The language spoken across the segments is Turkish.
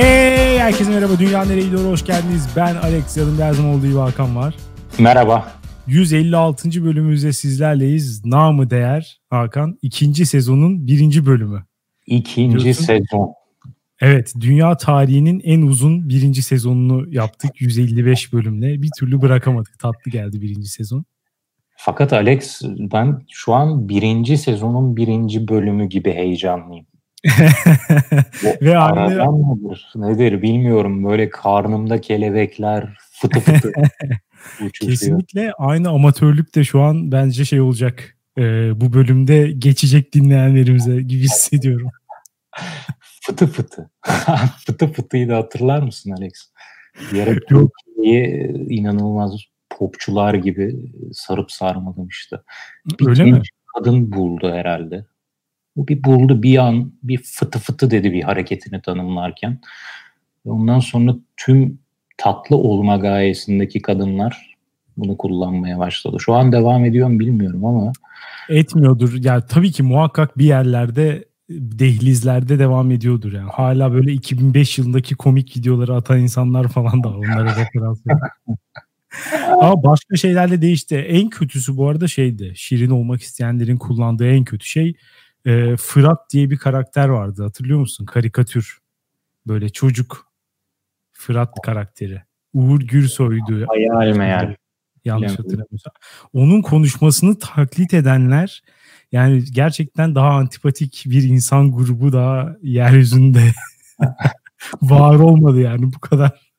Hey herkese merhaba. Dünya nereye gidiyor? Hoş geldiniz. Ben Alex. Yanımda her zaman olduğu gibi Hakan var. Merhaba. 156. bölümümüzde sizlerleyiz. Namı değer Hakan. ikinci sezonun birinci bölümü. İkinci Diyorsun. sezon. Evet. Dünya tarihinin en uzun birinci sezonunu yaptık. 155 bölümle. Bir türlü bırakamadık. Tatlı geldi birinci sezon. Fakat Alex ben şu an birinci sezonun birinci bölümü gibi heyecanlıyım. Ve aynı mıdır, nedir bilmiyorum. Böyle karnımda kelebekler fıtı fıtı Kesinlikle aynı amatörlük de şu an bence şey olacak. Ee, bu bölümde geçecek dinleyenlerimize gibi hissediyorum. fıtı fıtı. fıtı fıtıyı da hatırlar mısın Alex? Ara Türkiye'yi inanılmaz popçular gibi sarıp sarmalamıştı. Bir Öyle mi? kadın buldu herhalde. Bu bir buldu bir an bir fıtı fıtı dedi bir hareketini tanımlarken. Ondan sonra tüm tatlı olma gayesindeki kadınlar bunu kullanmaya başladı. Şu an devam ediyor mu bilmiyorum ama. Etmiyordur. Yani tabii ki muhakkak bir yerlerde dehlizlerde devam ediyordur yani. Hala böyle 2005 yılındaki komik videoları atan insanlar falan da. Onlara referans Ama başka şeylerle değişti. En kötüsü bu arada şeydi. Şirin olmak isteyenlerin kullandığı en kötü şey e, Fırat diye bir karakter vardı. Hatırlıyor musun? Karikatür. Böyle çocuk. Fırat karakteri. Uğur Gürsoy'du. Hayal meyal. Yanlış hatırlamıyorsam. Onun konuşmasını taklit edenler yani gerçekten daha antipatik bir insan grubu daha yeryüzünde var olmadı yani bu kadar.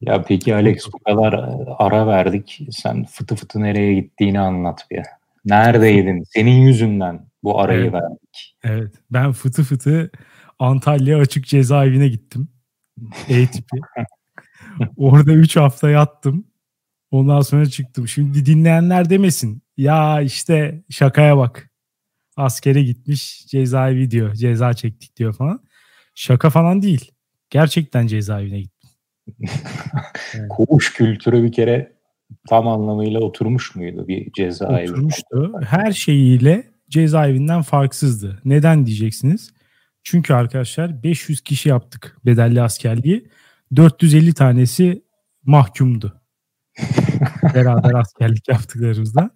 ya peki Alex bu kadar ara verdik. Sen fıtı fıtı nereye gittiğini anlat bir. Neredeydin? Senin yüzünden bu arayı evet. verdik. Evet. Ben fıtı fıtı Antalya Açık Cezaevine gittim. E-tipi. Orada 3 hafta yattım. Ondan sonra çıktım. Şimdi dinleyenler demesin. Ya işte şakaya bak. Askere gitmiş cezaevi diyor. Ceza çektik diyor falan. Şaka falan değil. Gerçekten cezaevine gittim. evet. Koğuş kültürü bir kere tam anlamıyla oturmuş muydu bir cezaevi? Oturmuştu. Her şeyiyle cezaevinden farksızdı. Neden diyeceksiniz? Çünkü arkadaşlar 500 kişi yaptık bedelli askerliği. 450 tanesi mahkumdu. Beraber askerlik yaptıklarımızda.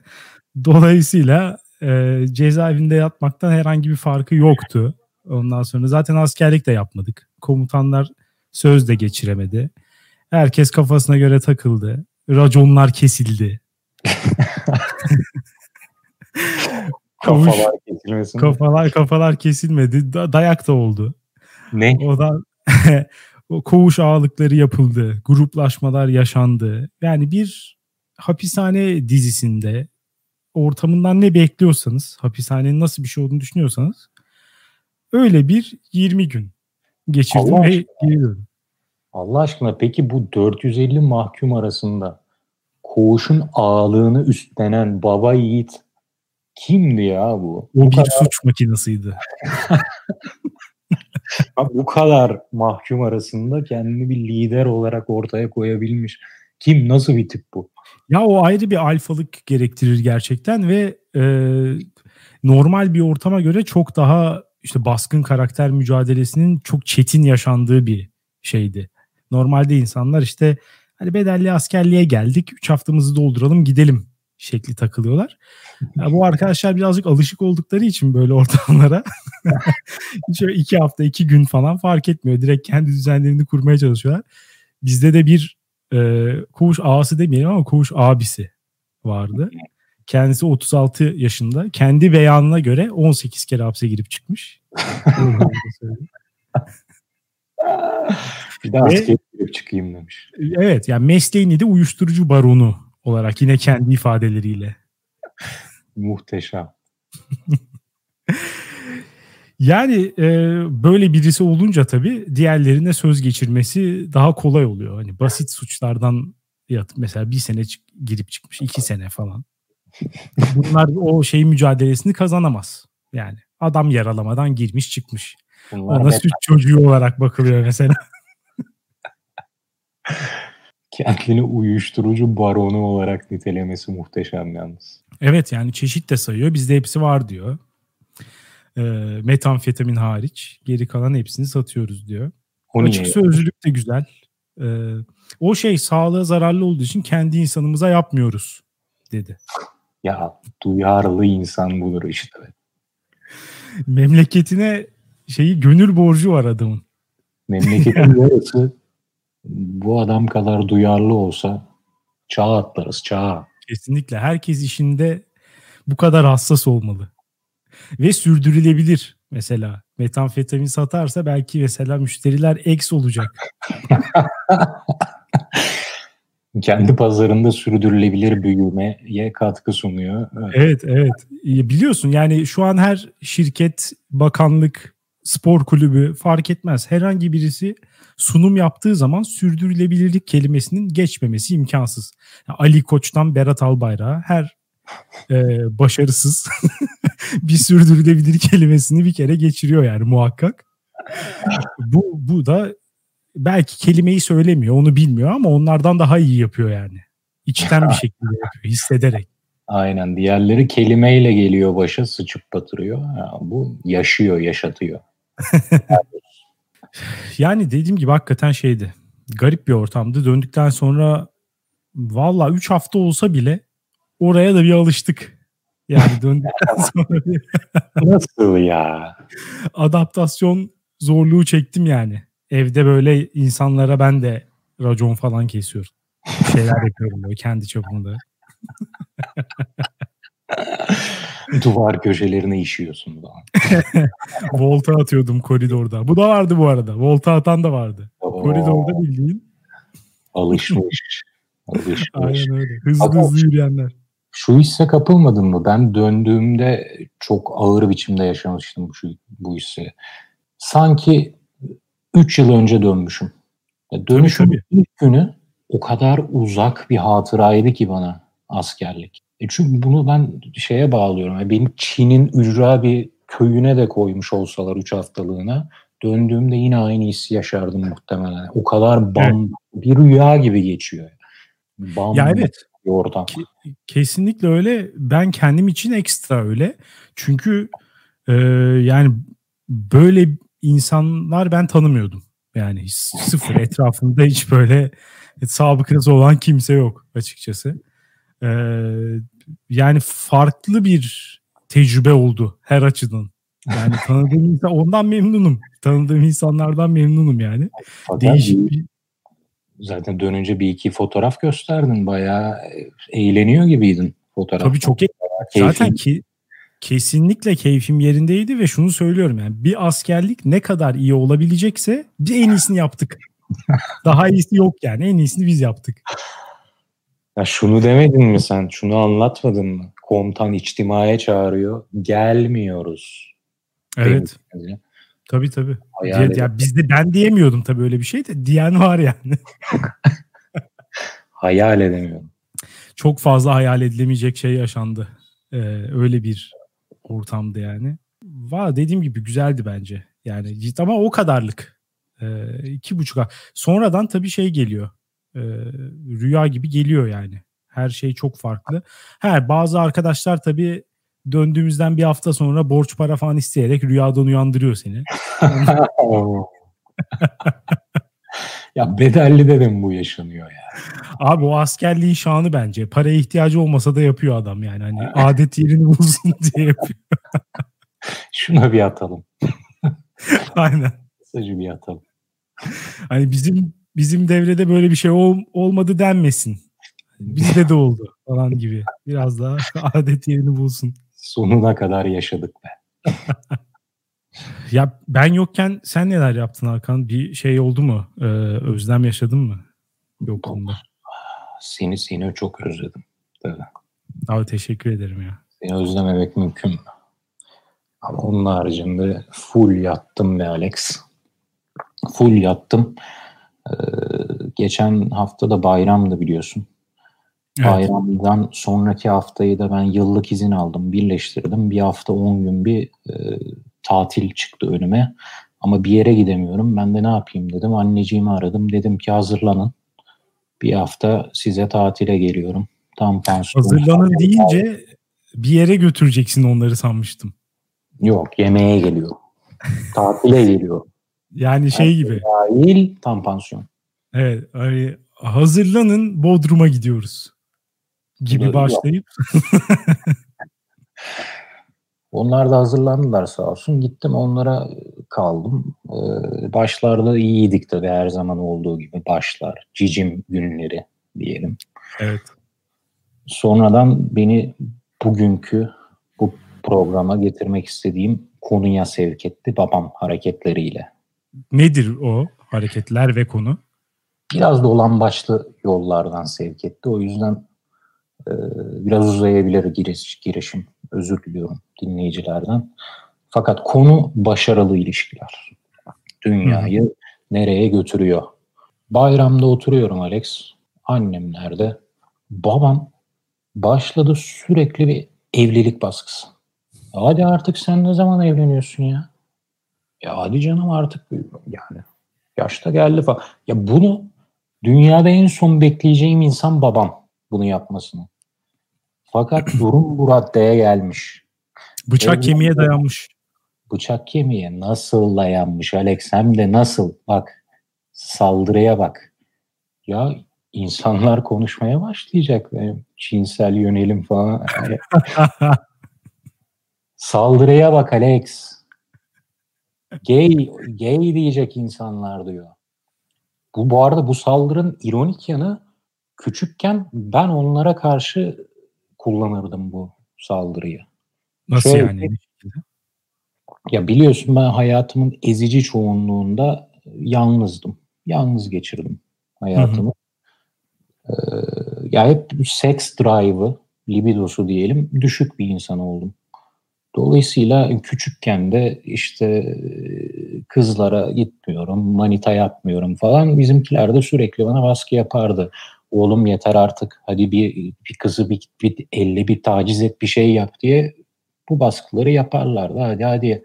Dolayısıyla e, cezaevinde yatmaktan herhangi bir farkı yoktu. Ondan sonra zaten askerlik de yapmadık. Komutanlar söz de geçiremedi. Herkes kafasına göre takıldı. Raconlar kesildi. kafalar kesilmesin. Kafalar kafalar kesilmedi. Da, dayak da oldu. Ne? O da o koğuş ağalıkları yapıldı. Gruplaşmalar yaşandı. Yani bir hapishane dizisinde ortamından ne bekliyorsanız, hapishanenin nasıl bir şey olduğunu düşünüyorsanız öyle bir 20 gün geçirdim Allah ve geliyorum. Allah aşkına peki bu 450 mahkum arasında koğuşun ağalığını üstlenen baba yiğit kimdi ya bu? O bu bir kadar... suç makinasıydı. bu kadar mahkum arasında kendini bir lider olarak ortaya koyabilmiş. Kim nasıl bir tip bu? Ya o ayrı bir alfalık gerektirir gerçekten ve e, normal bir ortama göre çok daha işte baskın karakter mücadelesinin çok çetin yaşandığı bir şeydi. Normalde insanlar işte hani bedelli askerliğe geldik 3 haftamızı dolduralım gidelim şekli takılıyorlar. Ya bu arkadaşlar birazcık alışık oldukları için böyle ortamlara şöyle iki hafta iki gün falan fark etmiyor. Direkt kendi düzenlerini kurmaya çalışıyorlar. Bizde de bir e, koğuş ağası demeyelim ama koğuş abisi vardı. Kendisi 36 yaşında. Kendi beyanına göre 18 kere hapse girip çıkmış. bir daha asker girip çıkayım demiş. Evet yani mesleğini de uyuşturucu baronu olarak yine kendi ifadeleriyle. Muhteşem. Yani e, böyle birisi olunca tabii diğerlerine söz geçirmesi daha kolay oluyor. Hani basit suçlardan yat mesela bir sene çık, girip çıkmış iki sene falan. Bunlar o şey mücadelesini kazanamaz. Yani adam yaralamadan girmiş çıkmış. Bunlar Ona süt çocuğu olarak bakılıyor mesela. Kendini uyuşturucu baronu olarak nitelemesi muhteşem yalnız. Evet yani çeşit de sayıyor. Bizde hepsi var diyor. E, metamfetamin hariç. Geri kalan hepsini satıyoruz diyor. O Açık niye? sözlülük de güzel. E, o şey sağlığa zararlı olduğu için kendi insanımıza yapmıyoruz dedi. Ya duyarlı insan budur işte. Memleketine şeyi gönül borcu var adamın. Memleketin yarısı bu adam kadar duyarlı olsa çağ atlarız çağ. Kesinlikle. Herkes işinde bu kadar hassas olmalı. Ve sürdürülebilir mesela. Metamfetamin satarsa belki mesela müşteriler ex olacak. Kendi pazarında sürdürülebilir büyümeye katkı sunuyor. Evet. Evet evet. Biliyorsun yani şu an her şirket, bakanlık, spor kulübü fark etmez. Herhangi birisi sunum yaptığı zaman sürdürülebilirlik kelimesinin geçmemesi imkansız. Yani Ali Koç'tan Berat Albayrak'a her e, başarısız bir sürdürülebilir kelimesini bir kere geçiriyor yani muhakkak. Bu, bu da belki kelimeyi söylemiyor onu bilmiyor ama onlardan daha iyi yapıyor yani. İçten bir şekilde yapıyor hissederek. Aynen. Diğerleri kelimeyle geliyor başa sıçıp batırıyor. Ha, bu yaşıyor, yaşatıyor. Yani dediğim gibi hakikaten şeydi. Garip bir ortamdı. Döndükten sonra valla 3 hafta olsa bile oraya da bir alıştık. Yani döndükten sonra bir Nasıl ya? adaptasyon zorluğu çektim yani. Evde böyle insanlara ben de racon falan kesiyorum. Bir şeyler yapıyorum böyle kendi çapımda. Duvar köşelerine işiyorsun falan. Volta atıyordum koridorda. Bu da vardı bu arada. Volta atan da vardı. Oo, Koridorda bildiğin. Alışmış. Alışmış. Aynen öyle. Hızlı Hakan, hızlı yürüyenler. Şu hisse kapılmadın mı? Ben döndüğümde çok ağır biçimde yaşamıştım bu, bu hissi. Sanki 3 yıl önce dönmüşüm. Ya Dönüşüm tabii. ilk günü o kadar uzak bir hatıraydı ki bana askerlik. E çünkü bunu ben şeye bağlıyorum. Yani beni Çin'in ücra bir köyüne de koymuş olsalar 3 haftalığına döndüğümde yine aynı hissi yaşardım muhtemelen. O kadar bam bir rüya gibi geçiyor. Bam Ya evet. Ki- Kesinlikle öyle. Ben kendim için ekstra öyle. Çünkü e, yani böyle insanlar ben tanımıyordum. Yani hiç sıfır etrafımda hiç böyle sabıkası olan kimse yok açıkçası. E, yani farklı bir tecrübe oldu her açıdan. Yani tanıdığım insan ondan memnunum. Tanıdığım insanlardan memnunum yani. Fakat Değişik bir zaten dönünce bir iki fotoğraf gösterdin. Bayağı eğleniyor gibiydin fotoğraf. Tabii çok Zaten ki kesinlikle keyfim yerindeydi ve şunu söylüyorum yani bir askerlik ne kadar iyi olabilecekse bir en iyisini yaptık. Daha iyisi yok yani en iyisini biz yaptık. Ya şunu demedin mi sen? Şunu anlatmadın mı? Komutan içtimaya çağırıyor. Gelmiyoruz. Evet Demişsiniz ya. tabii tabii. Hayal Ya, bizde ben diyemiyordum tabii öyle bir şey de diyen var yani. Hayal edemiyorum. Çok fazla hayal edilemeyecek şey yaşandı. Ee, öyle bir ortamdı yani. Va dediğim gibi güzeldi bence. Yani ama o kadarlık. Ee, iki buçuk. Sonradan tabii şey geliyor. Rüya gibi geliyor yani. Her şey çok farklı. He, bazı arkadaşlar tabii döndüğümüzden bir hafta sonra borç para falan isteyerek rüyadan uyandırıyor seni. ya bedelli de mi bu yaşanıyor ya? Abi o askerliğin şanı bence. Paraya ihtiyacı olmasa da yapıyor adam yani. Hani adet yerini bulsun diye yapıyor. Şuna bir atalım. Aynen. Kısaca bir atalım. Hani bizim bizim devrede böyle bir şey ol- olmadı denmesin. Bizde de oldu falan gibi. Biraz daha adet yerini bulsun. Sonuna kadar yaşadık be. Ya ben yokken sen neler yaptın Hakan? Bir şey oldu mu? Ee, özlem yaşadın mı? Yokluğunda. Seni seni çok özledim. Tabii. Abi teşekkür ederim ya. Seni özlememek mümkün mü? Ama onun haricinde full yattım be Alex. Full yattım. Ee, geçen hafta da bayramdı biliyorsun. Evet. Bayramdan sonraki haftayı da ben yıllık izin aldım. Birleştirdim. Bir hafta 10 gün bir e, tatil çıktı önüme. Ama bir yere gidemiyorum. Ben de ne yapayım dedim. Anneciğimi aradım. Dedim ki hazırlanın. Bir hafta size tatile geliyorum. Tam pansiyon. Hazırlanın deyince bir yere götüreceksin onları sanmıştım. Yok yemeğe geliyor. Tatile geliyor. Yani şey gibi. Dahil tam pansiyon. Evet. Hani hazırlanın Bodrum'a gidiyoruz. Gibi Yok. başlayıp. Onlar da hazırlandılar sağ olsun. Gittim onlara kaldım. Ee, başlarda iyiydik tabii her zaman olduğu gibi. Başlar, cicim günleri diyelim. evet. Sonradan beni bugünkü bu programa getirmek istediğim konuya sevk etti babam hareketleriyle. Nedir o hareketler ve konu? Biraz dolan başlı yollardan sevk etti. O yüzden e, biraz uzayabilir giriş, girişim. Özür diliyorum dinleyicilerden. Fakat konu başarılı ilişkiler. Dünyayı nereye götürüyor? Bayramda oturuyorum Alex. Annem nerede? Babam başladı sürekli bir evlilik baskısı. Hadi artık sen ne zaman evleniyorsun ya? Ya hadi canım artık yani yaşta geldi falan. Ya bunu dünyada en son bekleyeceğim insan babam bunu yapmasını. Fakat durum bu raddeye gelmiş. Bıçak Evet. kemiğe dayanmış. Bıçak kemiğe nasıl dayanmış Alex hem de nasıl bak saldırıya bak. Ya insanlar konuşmaya başlayacak. Benim cinsel yönelim falan. Saldırıya bak Alex. Gay, gay diyecek insanlar diyor. Bu, bu arada bu saldırının ironik yanı küçükken ben onlara karşı kullanırdım bu saldırıyı. Nasıl Şöyle- yani? Ya biliyorsun ben hayatımın ezici çoğunluğunda yalnızdım. Yalnız geçirdim hayatımı. Ee, ya hep seks drive'ı, libidosu diyelim düşük bir insan oldum. Dolayısıyla küçükken de işte e, kızlara gitmiyorum, manita yapmıyorum falan. Bizimkiler de sürekli bana baskı yapardı. Oğlum yeter artık hadi bir, bir kızı bir, bir elle bir taciz et bir şey yap diye bu baskıları yaparlardı. Hadi hadi.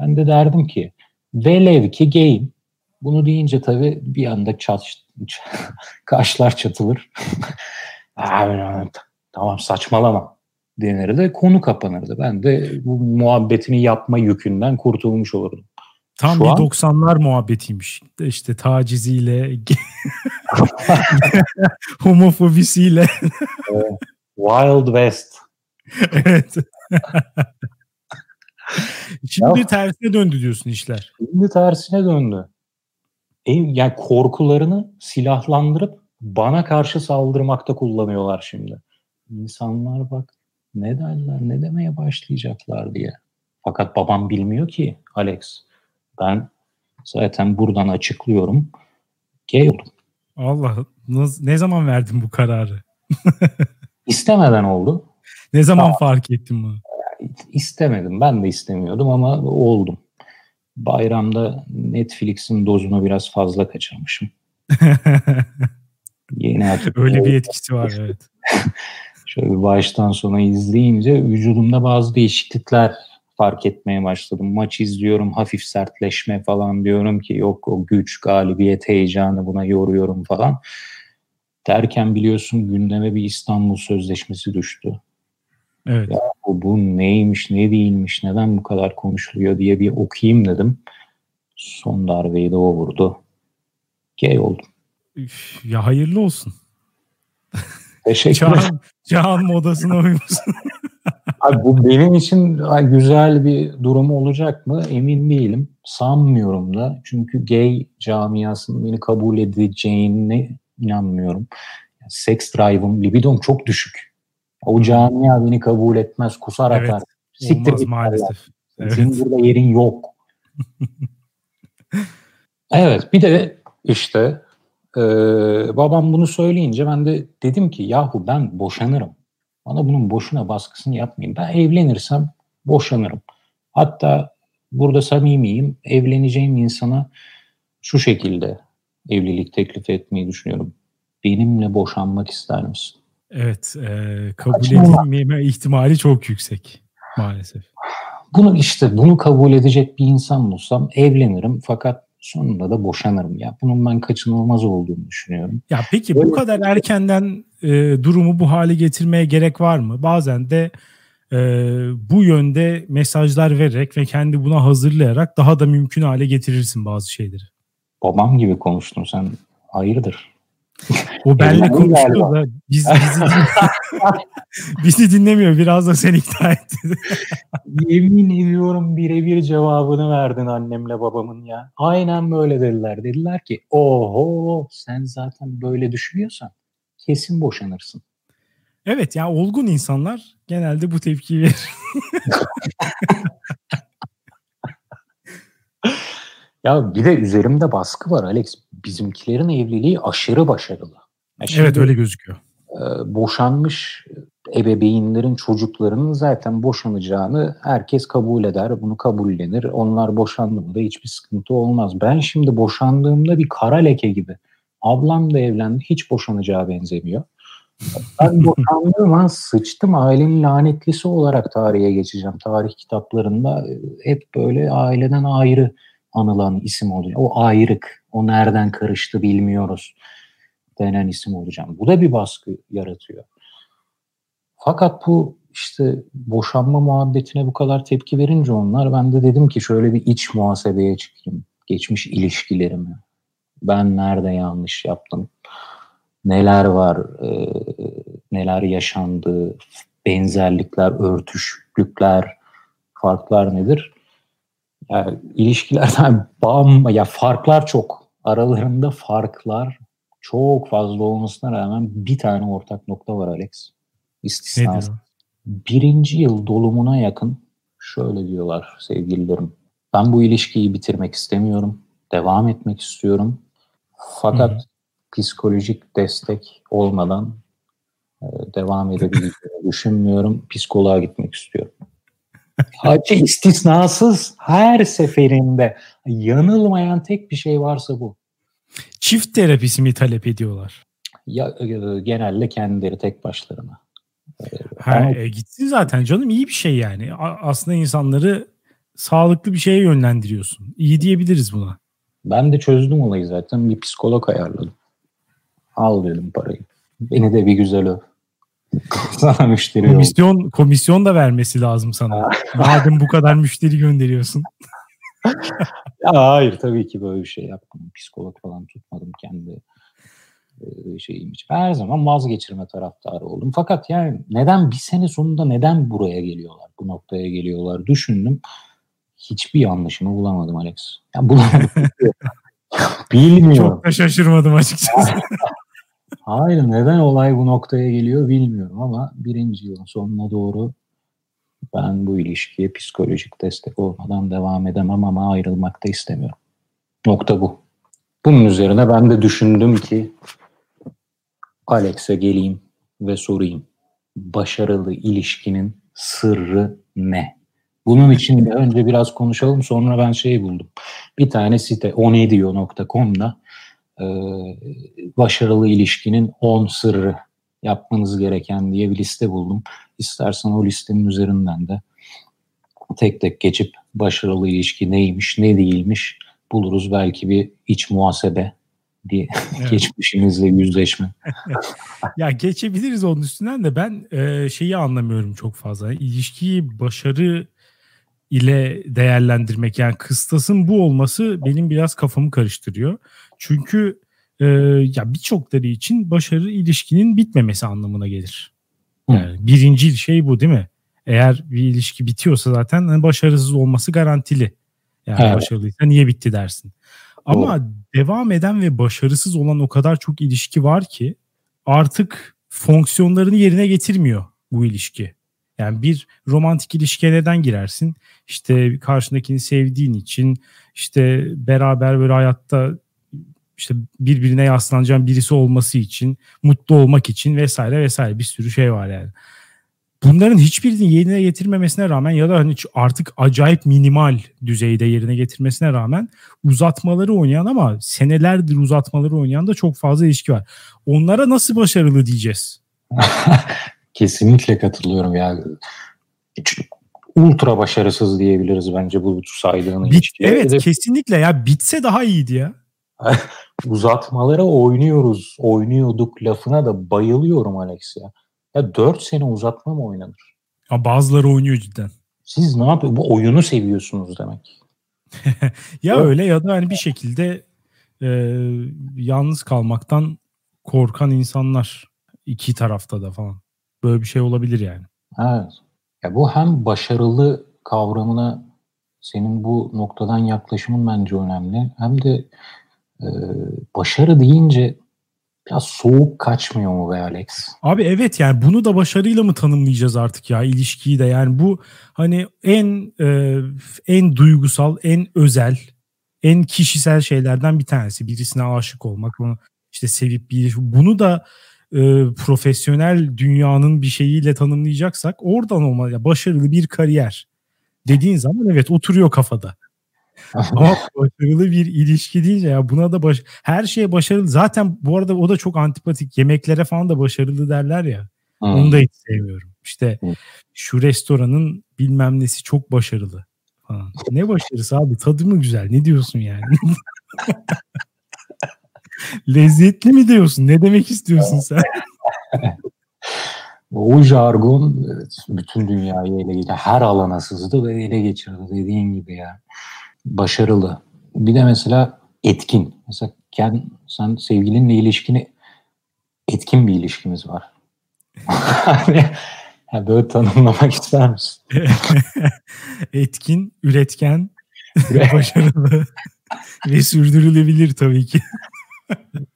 Ben de derdim ki velev ki gayim. Bunu deyince tabii bir anda çat, kaşlar çatılır. Abi, tamam saçmalama denirdi. Konu kapanırdı. Ben de bu muhabbetini yapma yükünden kurtulmuş olurdum. Tam Şu bir an- 90'lar muhabbetiymiş. İşte taciziyle, homofobisiyle. Wild West. evet. Şimdi Ya- tersine döndü diyorsun işler. Şimdi tersine döndü. E, yani korkularını silahlandırıp bana karşı saldırmakta kullanıyorlar şimdi. İnsanlar bak ne derler ne demeye başlayacaklar diye. Fakat babam bilmiyor ki Alex. Ben zaten buradan açıklıyorum. Gay oldum. Allah ne zaman verdin bu kararı? İstemeden oldu. Ne zaman fark ettin bunu? İstemedim. Ben de istemiyordum ama oldum. Bayramda Netflix'in dozunu biraz fazla kaçırmışım. Yeni. Öyle bir etkisi var evet. Şöyle baştan sona izleyince vücudumda bazı değişiklikler fark etmeye başladım. Maç izliyorum, hafif sertleşme falan diyorum ki yok o güç, galibiyet, heyecanı buna yoruyorum falan. Derken biliyorsun gündeme bir İstanbul Sözleşmesi düştü. Evet. Bu, bu neymiş, ne değilmiş, neden bu kadar konuşuluyor diye bir okuyayım dedim. Son darbeyi de o vurdu. Gay oldum. Ya hayırlı olsun. Teşekkür ederim. Çağın, modasına uymuşsun. Abi bu benim için güzel bir durum olacak mı emin değilim. Sanmıyorum da. Çünkü gay camiasının beni kabul edeceğine inanmıyorum. Seks drive'ım, libidom çok düşük. O camia beni kabul etmez, kusar Evet, atar. Siktir Olmaz maalesef. Evet. Burada yerin yok. evet bir de işte e, babam bunu söyleyince ben de dedim ki yahu ben boşanırım. Bana bunun boşuna baskısını yapmayın. Ben evlenirsem boşanırım. Hatta burada samimiyim. Evleneceğim insana şu şekilde evlilik teklif etmeyi düşünüyorum. Benimle boşanmak ister misin? Evet. e, kabul edilmeme ihtimali çok yüksek maalesef. Bunu işte bunu kabul edecek bir insan bulsam evlenirim fakat sonunda da boşanırım ya. Bunun ben kaçınılmaz olduğunu düşünüyorum. Ya peki Böyle- bu kadar erkenden e, durumu bu hale getirmeye gerek var mı? Bazen de e, bu yönde mesajlar vererek ve kendi buna hazırlayarak daha da mümkün hale getirirsin bazı şeyleri. Babam gibi konuştun sen. Hayırdır? O benle konuşuyor da biz, bizi, bizi dinlemiyor. Biraz da sen ikna et. Yemin ediyorum birebir cevabını verdin annemle babamın ya. Aynen böyle dediler. Dediler ki oho sen zaten böyle düşünüyorsan kesin boşanırsın. Evet ya olgun insanlar genelde bu tepkiyi verir. ya bir de üzerimde baskı var Alex. Bizimkilerin evliliği aşırı başarılı. evet öyle gözüküyor. E, boşanmış ebeveynlerin çocuklarının zaten boşanacağını herkes kabul eder. Bunu kabullenir. Onlar boşandığında hiçbir sıkıntı olmaz. Ben şimdi boşandığımda bir kara leke gibi. Ablam da evlendi. Hiç boşanacağı benzemiyor. Ben boşandığım an sıçtım. Ailenin lanetlisi olarak tarihe geçeceğim. Tarih kitaplarında e, hep böyle aileden ayrı anılan isim oluyor. O ayrık, o nereden karıştı bilmiyoruz denen isim olacağım. Bu da bir baskı yaratıyor. Fakat bu işte boşanma muhabbetine bu kadar tepki verince onlar ben de dedim ki şöyle bir iç muhasebeye çıkayım. Geçmiş ilişkilerimi. Ben nerede yanlış yaptım? Neler var? E, neler yaşandı? Benzerlikler, örtüşlükler, farklar nedir? Yani ilişkilerden bağım, ya farklar çok. Aralarında farklar çok fazla olmasına rağmen bir tane ortak nokta var Alex. İstisnası. Birinci yıl dolumuna yakın şöyle diyorlar sevgililerim. Ben bu ilişkiyi bitirmek istemiyorum. Devam etmek istiyorum. Fakat Hı. psikolojik destek olmadan e, devam edebileceğimi düşünmüyorum. Psikoloğa gitmek istiyorum. Hacı istisnasız her seferinde yanılmayan tek bir şey varsa bu. Çift terapisi mi talep ediyorlar? Ya e, genelde kendileri tek başlarına. Ha, e, gitsin zaten canım iyi bir şey yani. Aslında insanları sağlıklı bir şeye yönlendiriyorsun. İyi diyebiliriz buna. Ben de çözdüm olayı zaten. Bir psikolog ayarladım. Al dedim parayı. Beni de bir güzel öv. sana müşteri komisyon, oldu. komisyon da vermesi lazım sana. Madem bu kadar müşteri gönderiyorsun. ya hayır tabii ki böyle bir şey yapmadım. Psikolog falan tutmadım kendi e, şeyim için. Her zaman vazgeçirme taraftarı oldum. Fakat yani neden bir sene sonunda neden buraya geliyorlar? Bu noktaya geliyorlar. Düşündüm. Hiçbir yanlışımı bulamadım Alex. Yani bulamadım. Bilmiyorum. Çok da şaşırmadım açıkçası. Hayır neden olay bu noktaya geliyor bilmiyorum ama birinci yılın sonuna doğru ben bu ilişkiye psikolojik destek olmadan devam edemem ama ayrılmak da istemiyorum. Nokta bu. Bunun üzerine ben de düşündüm ki Alex'e geleyim ve sorayım. Başarılı ilişkinin sırrı ne? Bunun için önce biraz konuşalım sonra ben şey buldum. Bir tane site onedio.com'da başarılı ilişkinin 10 sırrı yapmanız gereken diye bir liste buldum. İstersen o listenin üzerinden de tek tek geçip başarılı ilişki neymiş ne değilmiş buluruz. Belki bir iç muhasebe diye evet. geçmişimizle yüzleşme. ya geçebiliriz onun üstünden de ben e, şeyi anlamıyorum çok fazla. İlişkiyi başarı ile değerlendirmek yani kıstasın bu olması benim biraz kafamı karıştırıyor. Çünkü e, ya birçokları için başarı ilişkinin bitmemesi anlamına gelir. Yani birinci şey bu değil mi? Eğer bir ilişki bitiyorsa zaten hani başarısız olması garantili. Yani evet. başarılıysa niye bitti dersin. Ama Doğru. devam eden ve başarısız olan o kadar çok ilişki var ki artık fonksiyonlarını yerine getirmiyor bu ilişki. Yani bir romantik ilişkiye neden girersin? İşte karşındakini sevdiğin için, işte beraber böyle hayatta işte birbirine yaslanacağın birisi olması için, mutlu olmak için vesaire vesaire bir sürü şey var yani. Bunların hiçbirini yerine getirmemesine rağmen ya da hani artık acayip minimal düzeyde yerine getirmesine rağmen uzatmaları oynayan ama senelerdir uzatmaları oynayan da çok fazla ilişki var. Onlara nasıl başarılı diyeceğiz? Kesinlikle katılıyorum ya. Ultra başarısız diyebiliriz bence bu saydığın Bit, ilişkiye. Evet de... kesinlikle ya bitse daha iyiydi ya. Uzatmalara oynuyoruz, oynuyorduk lafına da bayılıyorum Alex ya. Ya 4 sene uzatma mı oynanır? Ya bazıları oynuyor cidden. Siz ne yapıyor? Bu oyunu seviyorsunuz demek. ya o... öyle ya da hani bir şekilde e, yalnız kalmaktan korkan insanlar iki tarafta da falan. Böyle bir şey olabilir yani. Evet. Ya bu hem başarılı kavramına senin bu noktadan yaklaşımın bence önemli. Hem de e, başarı deyince biraz soğuk kaçmıyor mu be Alex? Abi evet yani bunu da başarıyla mı tanımlayacağız artık ya ilişkiyi de yani bu hani en e, en duygusal, en özel, en kişisel şeylerden bir tanesi. Birisine aşık olmak, onu işte sevip bir bunu da e, profesyonel dünyanın bir şeyiyle tanımlayacaksak oradan olmalı. Başarılı bir kariyer dediğin zaman evet oturuyor kafada. Ama başarılı bir ilişki deyince ya buna da baş her şeye başarılı. Zaten bu arada o da çok antipatik. Yemeklere falan da başarılı derler ya. Hmm. Onu da hiç sevmiyorum. İşte hmm. şu restoranın bilmem nesi çok başarılı falan. Ne başarısı abi? Tadı mı güzel? Ne diyorsun yani? Lezzetli mi diyorsun? Ne demek istiyorsun sen? o jargon bütün dünyayı ele geçirdi. Her alana sızdı ve ele geçirdi dediğin gibi ya. Başarılı. Bir de mesela etkin. Mesela kend, sen sevgilinle ilişkini etkin bir ilişkimiz var. yani böyle tanımlamak ister misin? etkin, üretken, başarılı ve sürdürülebilir tabii ki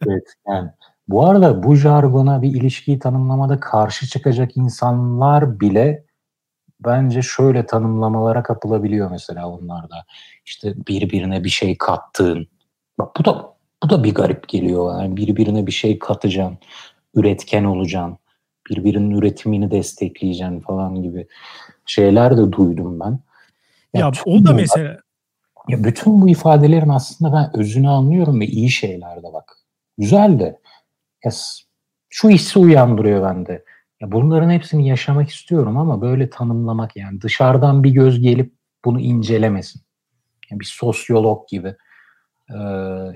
evet yani bu arada bu jargona bir ilişkiyi tanımlamada karşı çıkacak insanlar bile bence şöyle tanımlamalara kapılabiliyor mesela onlarda. İşte birbirine bir şey kattığın. Bak bu da bu da bir garip geliyor. Yani birbirine bir şey katacaksın, üretken olacaksın, birbirinin üretimini destekleyeceksin falan gibi şeyler de duydum ben. Ya, ya o da mesela ya bütün bu ifadelerin aslında ben özünü anlıyorum ve iyi şeyler de bak. Güzel de ya şu hissi uyandırıyor bende. Ya bunların hepsini yaşamak istiyorum ama böyle tanımlamak yani dışarıdan bir göz gelip bunu incelemesin. Yani bir sosyolog gibi. Ee,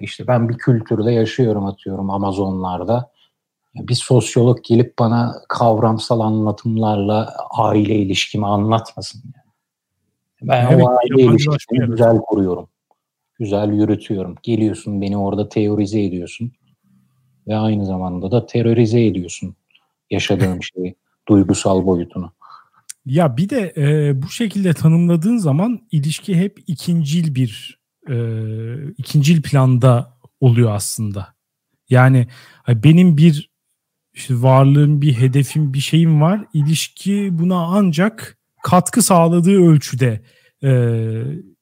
işte ben bir kültürde yaşıyorum atıyorum Amazonlarda. Bir sosyolog gelip bana kavramsal anlatımlarla aile ilişkimi anlatmasın. Yani. Ben evet, o aile ilişkisini güzel kuruyorum. Güzel yürütüyorum. Geliyorsun beni orada teorize ediyorsun. Ve aynı zamanda da terörize ediyorsun yaşadığım şeyi, duygusal boyutunu. Ya bir de e, bu şekilde tanımladığın zaman ilişki hep ikincil bir e, ikincil planda oluyor aslında. Yani benim bir işte varlığım, bir hedefim, bir şeyim var. İlişki buna ancak katkı sağladığı ölçüde e,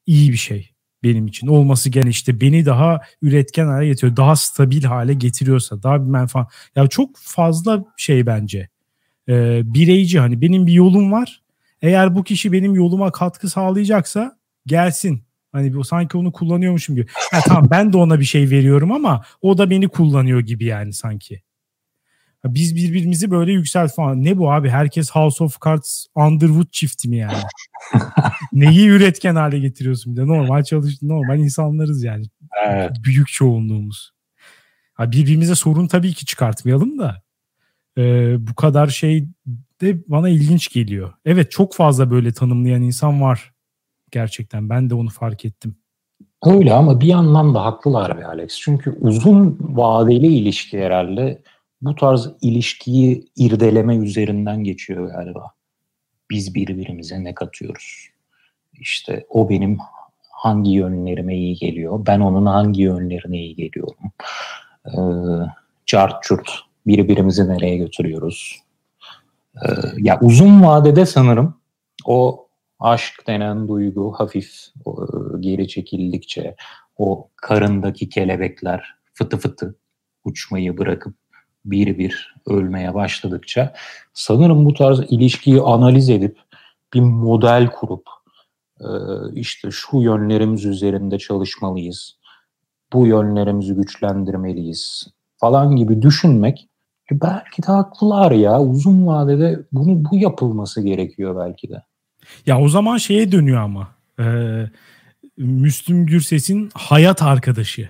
iyi bir şey benim için. Olması gene işte beni daha üretken hale getiriyor. Daha stabil hale getiriyorsa daha bir menfaat. Ya çok fazla şey bence. E, bireyci hani benim bir yolum var. Eğer bu kişi benim yoluma katkı sağlayacaksa gelsin. Hani bu sanki onu kullanıyormuşum gibi. Ha, tamam ben de ona bir şey veriyorum ama o da beni kullanıyor gibi yani sanki. Biz birbirimizi böyle yükselt falan. Ne bu abi? Herkes House of Cards Underwood çifti mi yani? Neyi üretken hale getiriyorsun bir de? Normal çalış, normal insanlarız yani. Evet. Büyük çoğunluğumuz. Ha, birbirimize sorun tabii ki çıkartmayalım da. Ee, bu kadar şey de bana ilginç geliyor. Evet çok fazla böyle tanımlayan insan var. Gerçekten ben de onu fark ettim. Öyle ama bir yandan da haklılar be Alex. Çünkü uzun vadeli ilişki herhalde bu tarz ilişkiyi irdeleme üzerinden geçiyor galiba. Biz birbirimize ne katıyoruz? İşte o benim hangi yönlerime iyi geliyor, ben onun hangi yönlerine iyi geliyorum. Ee, çart çurt birbirimizi nereye götürüyoruz? Ee, ya uzun vadede sanırım o aşk denen duygu hafif o, geri çekildikçe o karındaki kelebekler fıtı fıtı uçmayı bırakıp bir bir ölmeye başladıkça sanırım bu tarz ilişkiyi analiz edip bir model kurup e, işte şu yönlerimiz üzerinde çalışmalıyız, bu yönlerimizi güçlendirmeliyiz falan gibi düşünmek belki de haklılar ya uzun vadede bunu bu yapılması gerekiyor belki de. Ya o zaman şeye dönüyor ama e, Müslüm Gürses'in hayat arkadaşı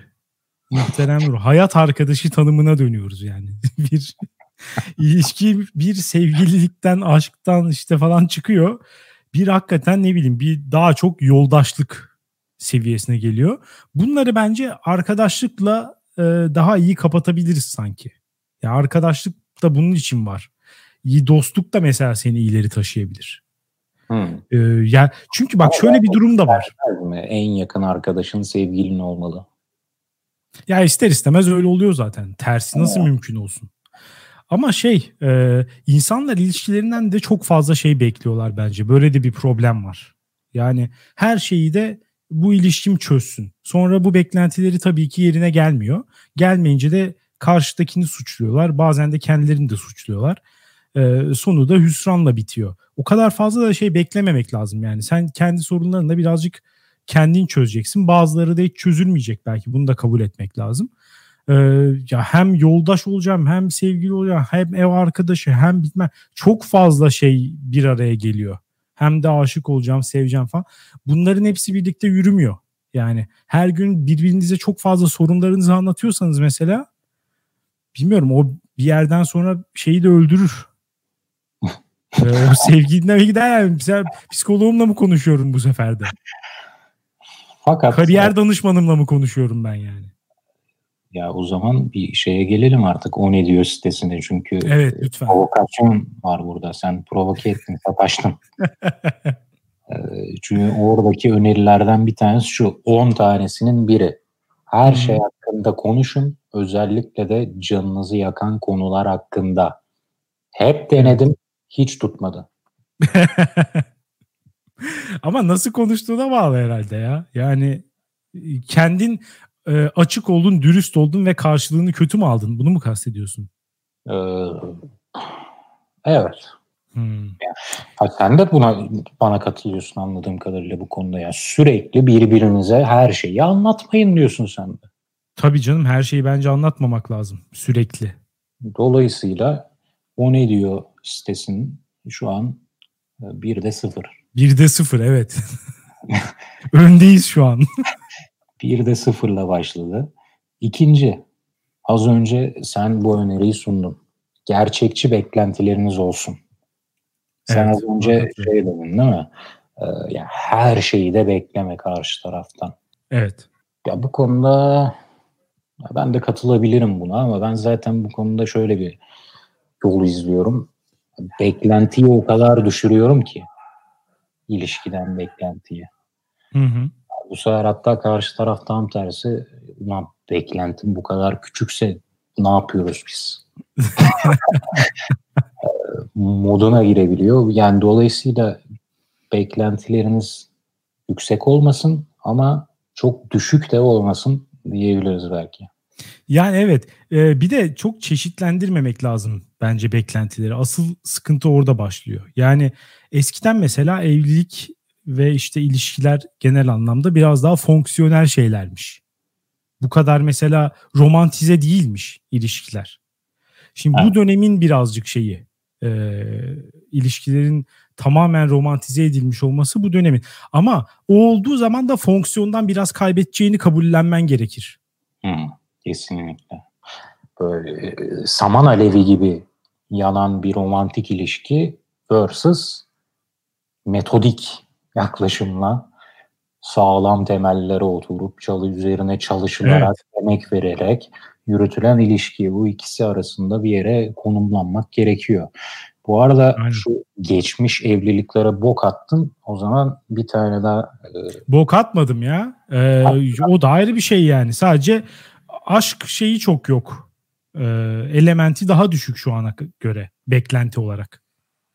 Muhterem Nur. Hayat arkadaşı tanımına dönüyoruz yani. bir İlişki bir sevgililikten, aşktan işte falan çıkıyor. Bir hakikaten ne bileyim bir daha çok yoldaşlık seviyesine geliyor. Bunları bence arkadaşlıkla e, daha iyi kapatabiliriz sanki. Ya arkadaşlık da bunun için var. İyi dostluk da mesela seni ileri taşıyabilir. Hmm. Ee, ya çünkü bak Ama şöyle bir durum da var. En yakın arkadaşın sevgilin olmalı. Ya ister istemez öyle oluyor zaten. Tersi nasıl hmm. mümkün olsun? Ama şey e, insanlar ilişkilerinden de çok fazla şey bekliyorlar bence. Böyle de bir problem var. Yani her şeyi de bu ilişkim çözsün. Sonra bu beklentileri tabii ki yerine gelmiyor. Gelmeyince de karşıdakini suçluyorlar. Bazen de kendilerini de suçluyorlar. Ee, sonu da hüsranla bitiyor. O kadar fazla da şey beklememek lazım yani. Sen kendi sorunlarını da birazcık kendin çözeceksin. Bazıları da hiç çözülmeyecek belki. Bunu da kabul etmek lazım. Ee, ya hem yoldaş olacağım, hem sevgili olacağım, hem ev arkadaşı, hem bitme çok fazla şey bir araya geliyor. Hem de aşık olacağım, seveceğim falan. Bunların hepsi birlikte yürümüyor. Yani her gün birbirinize çok fazla sorunlarınızı anlatıyorsanız mesela bilmiyorum o bir yerden sonra şeyi de öldürür. ee, o sevgilinden gider yani. Mesela psikoloğumla mı konuşuyorum bu seferde? Fakat kariyer danışmanımla mı konuşuyorum ben yani? Ya o zaman bir şeye gelelim artık o ne diyor sitesine çünkü evet, lütfen. provokasyon var burada. Sen provoke ettin, sataştın. Ee, çünkü oradaki önerilerden bir tanesi şu 10 tanesinin biri. Her hmm. şey hakkında konuşun. Özellikle de canınızı yakan konular hakkında. Hep denedim. Hiç tutmadı. Ama nasıl konuştuğuna bağlı herhalde ya. Yani kendin e, açık oldun, dürüst oldun ve karşılığını kötü mü aldın? Bunu mu kastediyorsun? Ee, evet. Hmm. Ya, sen de buna bana katılıyorsun anladığım kadarıyla bu konuda ya. Sürekli birbirinize her şeyi anlatmayın diyorsun sen de. Tabii canım her şeyi bence anlatmamak lazım sürekli. Dolayısıyla o ne diyor sitesinin şu an e, bir de sıfır. Bir de sıfır evet. Öndeyiz şu an. bir de sıfırla başladı. İkinci, az önce sen bu öneriyi sundun. Gerçekçi beklentileriniz olsun. Sen evet, az önce evet. şey dedin değil mi? Ee, yani her şeyi de bekleme karşı taraftan. Evet. Ya bu konuda ben de katılabilirim buna ama ben zaten bu konuda şöyle bir yol izliyorum. Beklentiyi o kadar düşürüyorum ki ilişkiden beklentiyi. Hı hı. Bu sefer hatta karşı taraf tam tersi ulan beklentim bu kadar küçükse ne yapıyoruz biz? moduna girebiliyor. Yani dolayısıyla beklentileriniz yüksek olmasın ama çok düşük de olmasın diyebiliriz belki. Yani evet e, bir de çok çeşitlendirmemek lazım bence beklentileri. Asıl sıkıntı orada başlıyor. Yani eskiden mesela evlilik ve işte ilişkiler genel anlamda biraz daha fonksiyonel şeylermiş. Bu kadar mesela romantize değilmiş ilişkiler. Şimdi evet. bu dönemin birazcık şeyi e, ilişkilerin tamamen romantize edilmiş olması bu dönemin. Ama o olduğu zaman da fonksiyondan biraz kaybedeceğini kabullenmen gerekir. Hmm, kesinlikle. Böyle e, saman alevi gibi yanan bir romantik ilişki versus metodik yaklaşımla sağlam temellere oturup çalı üzerine çalışılarak, evet. emek vererek yürütülen ilişki. Bu ikisi arasında bir yere konumlanmak gerekiyor. Bu arada Aynen. şu geçmiş evliliklere bok attın. O zaman bir tane daha... E... Bok atmadım ya. Ee, o da ayrı bir şey yani. Sadece aşk şeyi çok yok. Ee, elementi daha düşük şu ana göre beklenti olarak.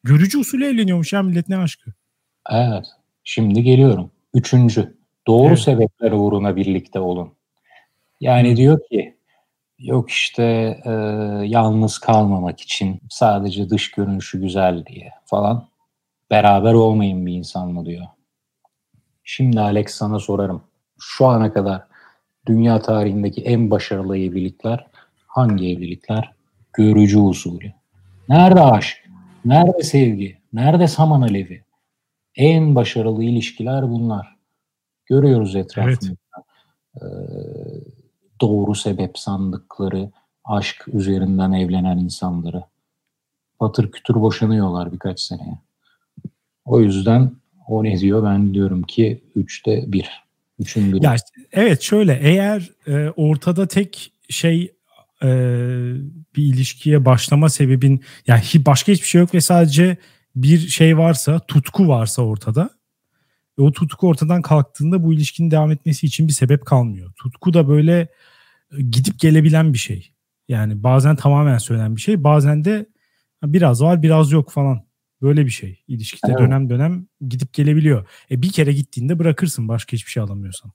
Görücü usulü evleniyormuş ya millet ne aşkı. Evet. Şimdi geliyorum. Üçüncü. Doğru evet. sebepler uğruna birlikte olun. Yani Hı. diyor ki yok işte e, yalnız kalmamak için sadece dış görünüşü güzel diye falan beraber olmayın bir insanla diyor. Şimdi Alex sana sorarım. Şu ana kadar dünya tarihindeki en başarılı evlilikler hangi evlilikler? Görücü usulü. Nerede aşk? Nerede sevgi? Nerede saman alevi? En başarılı ilişkiler bunlar. Görüyoruz etrafımızda. Evet. Ee, doğru sebep sandıkları, aşk üzerinden evlenen insanları. patır kütür boşanıyorlar birkaç seneye. O yüzden o ne diyor? Ben diyorum ki 3'te 1. Üçün. Ya evet şöyle eğer e, ortada tek şey e, bir ilişkiye başlama sebebin yani başka hiçbir şey yok ve sadece bir şey varsa tutku varsa ortada o tutku ortadan kalktığında bu ilişkinin devam etmesi için bir sebep kalmıyor. Tutku da böyle e, gidip gelebilen bir şey. Yani bazen tamamen söylenen bir şey bazen de biraz var biraz yok falan. Böyle bir şey. İlişkide evet. dönem dönem gidip gelebiliyor. E bir kere gittiğinde bırakırsın başka hiçbir şey alamıyorsan.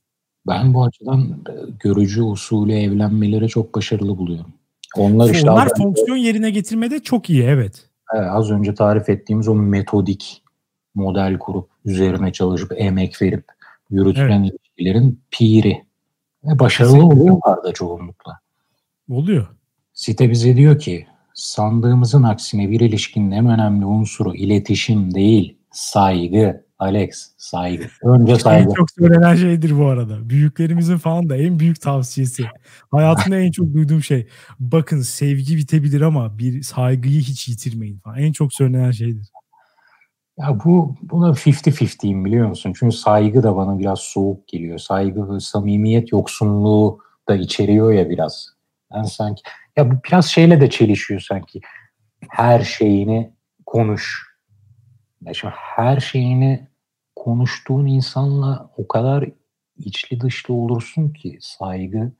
Ben bu açıdan e, görücü usulü evlenmeleri çok başarılı buluyorum. Onlar işte Onlar fonksiyon yerine getirmede çok iyi evet. evet. Az önce tarif ettiğimiz o metodik model kurup üzerine çalışıp emek verip yürütülen evet. ilişkilerin piri. Ve başarılı Kesinlikle. oluyorlar da çoğunlukla. Oluyor. Site bize diyor ki Sandığımızın aksine bir ilişkinin en önemli unsuru iletişim değil, saygı. Alex, saygı. Önce saygı. En çok söylenen şeydir bu arada. Büyüklerimizin falan da en büyük tavsiyesi. Hayatımda en çok duyduğum şey. Bakın sevgi bitebilir ama bir saygıyı hiç yitirmeyin falan. En çok söylenen şeydir. Ya bu buna 50-50'yim biliyor musun? Çünkü saygı da bana biraz soğuk geliyor. Saygı ve samimiyet yoksunluğu da içeriyor ya biraz. Ben sanki ya bu biraz şeyle de çelişiyor sanki. Her şeyini konuş. Ya şimdi her şeyini konuştuğun insanla o kadar içli dışlı olursun ki saygı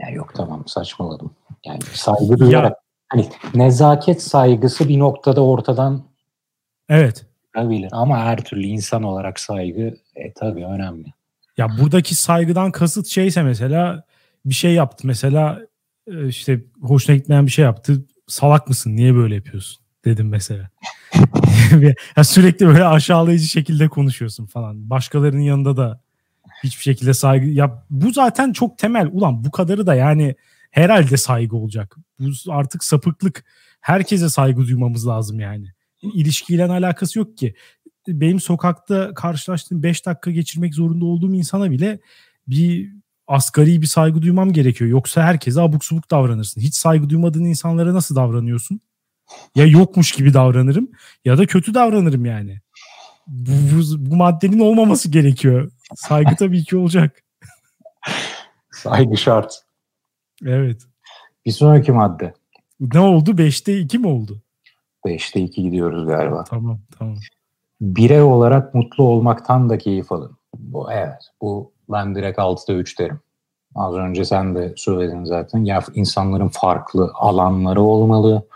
ya yok tamam saçmaladım. Yani saygı duyarak ya. hani nezaket saygısı bir noktada ortadan Evet. Olabilir ama her türlü insan olarak saygı e, tabii önemli. Ya buradaki saygıdan kasıt şeyse mesela bir şey yaptı mesela işte hoşuna gitmeyen bir şey yaptı. Salak mısın? Niye böyle yapıyorsun? Dedim mesela. ya sürekli böyle aşağılayıcı şekilde konuşuyorsun falan. Başkalarının yanında da hiçbir şekilde saygı ya bu zaten çok temel. Ulan bu kadarı da yani herhalde saygı olacak. Bu artık sapıklık. Herkese saygı duymamız lazım yani. İlişkiyle alakası yok ki. Benim sokakta karşılaştığım 5 dakika geçirmek zorunda olduğum insana bile bir asgari bir saygı duymam gerekiyor. Yoksa herkese abuk subuk davranırsın. Hiç saygı duymadığın insanlara nasıl davranıyorsun? Ya yokmuş gibi davranırım ya da kötü davranırım yani. Bu, bu, bu maddenin olmaması gerekiyor. Saygı tabii ki olacak. Saygı şart. Evet. Bir sonraki madde. Ne oldu? 5'te 2 mi oldu? 5'te 2 gidiyoruz galiba. Tamam tamam. Birey olarak mutlu olmaktan da keyif alın. Bu evet. Bu ben direkt 6'da 3 derim. Az önce sen de söyledin zaten. Ya insanların farklı alanları olmalı.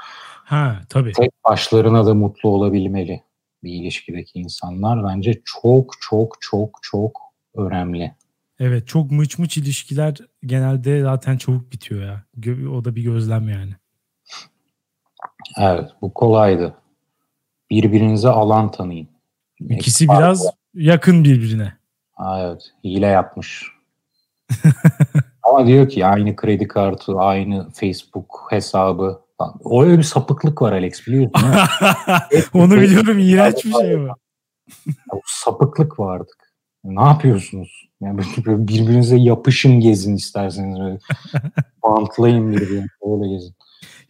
Ha tabii. Tek başlarına da mutlu olabilmeli bir ilişkideki insanlar. Bence çok çok çok çok önemli. Evet çok mıç mıç ilişkiler genelde zaten çabuk bitiyor ya. O da bir gözlem yani. Evet bu kolaydı. Birbirinize alan tanıyın. İkisi biraz yakın birbirine. Aa, evet. Hile yapmış. Ama diyor ki aynı kredi kartı, aynı Facebook hesabı. O öyle bir sapıklık var Alex biliyorsun. Onu biliyorum. iğrenç bir şey var. o sapıklık var artık. Ne yapıyorsunuz? Yani birbirinize yapışın gezin isterseniz. Böyle. Bantlayın birbirinize. Öyle gezin.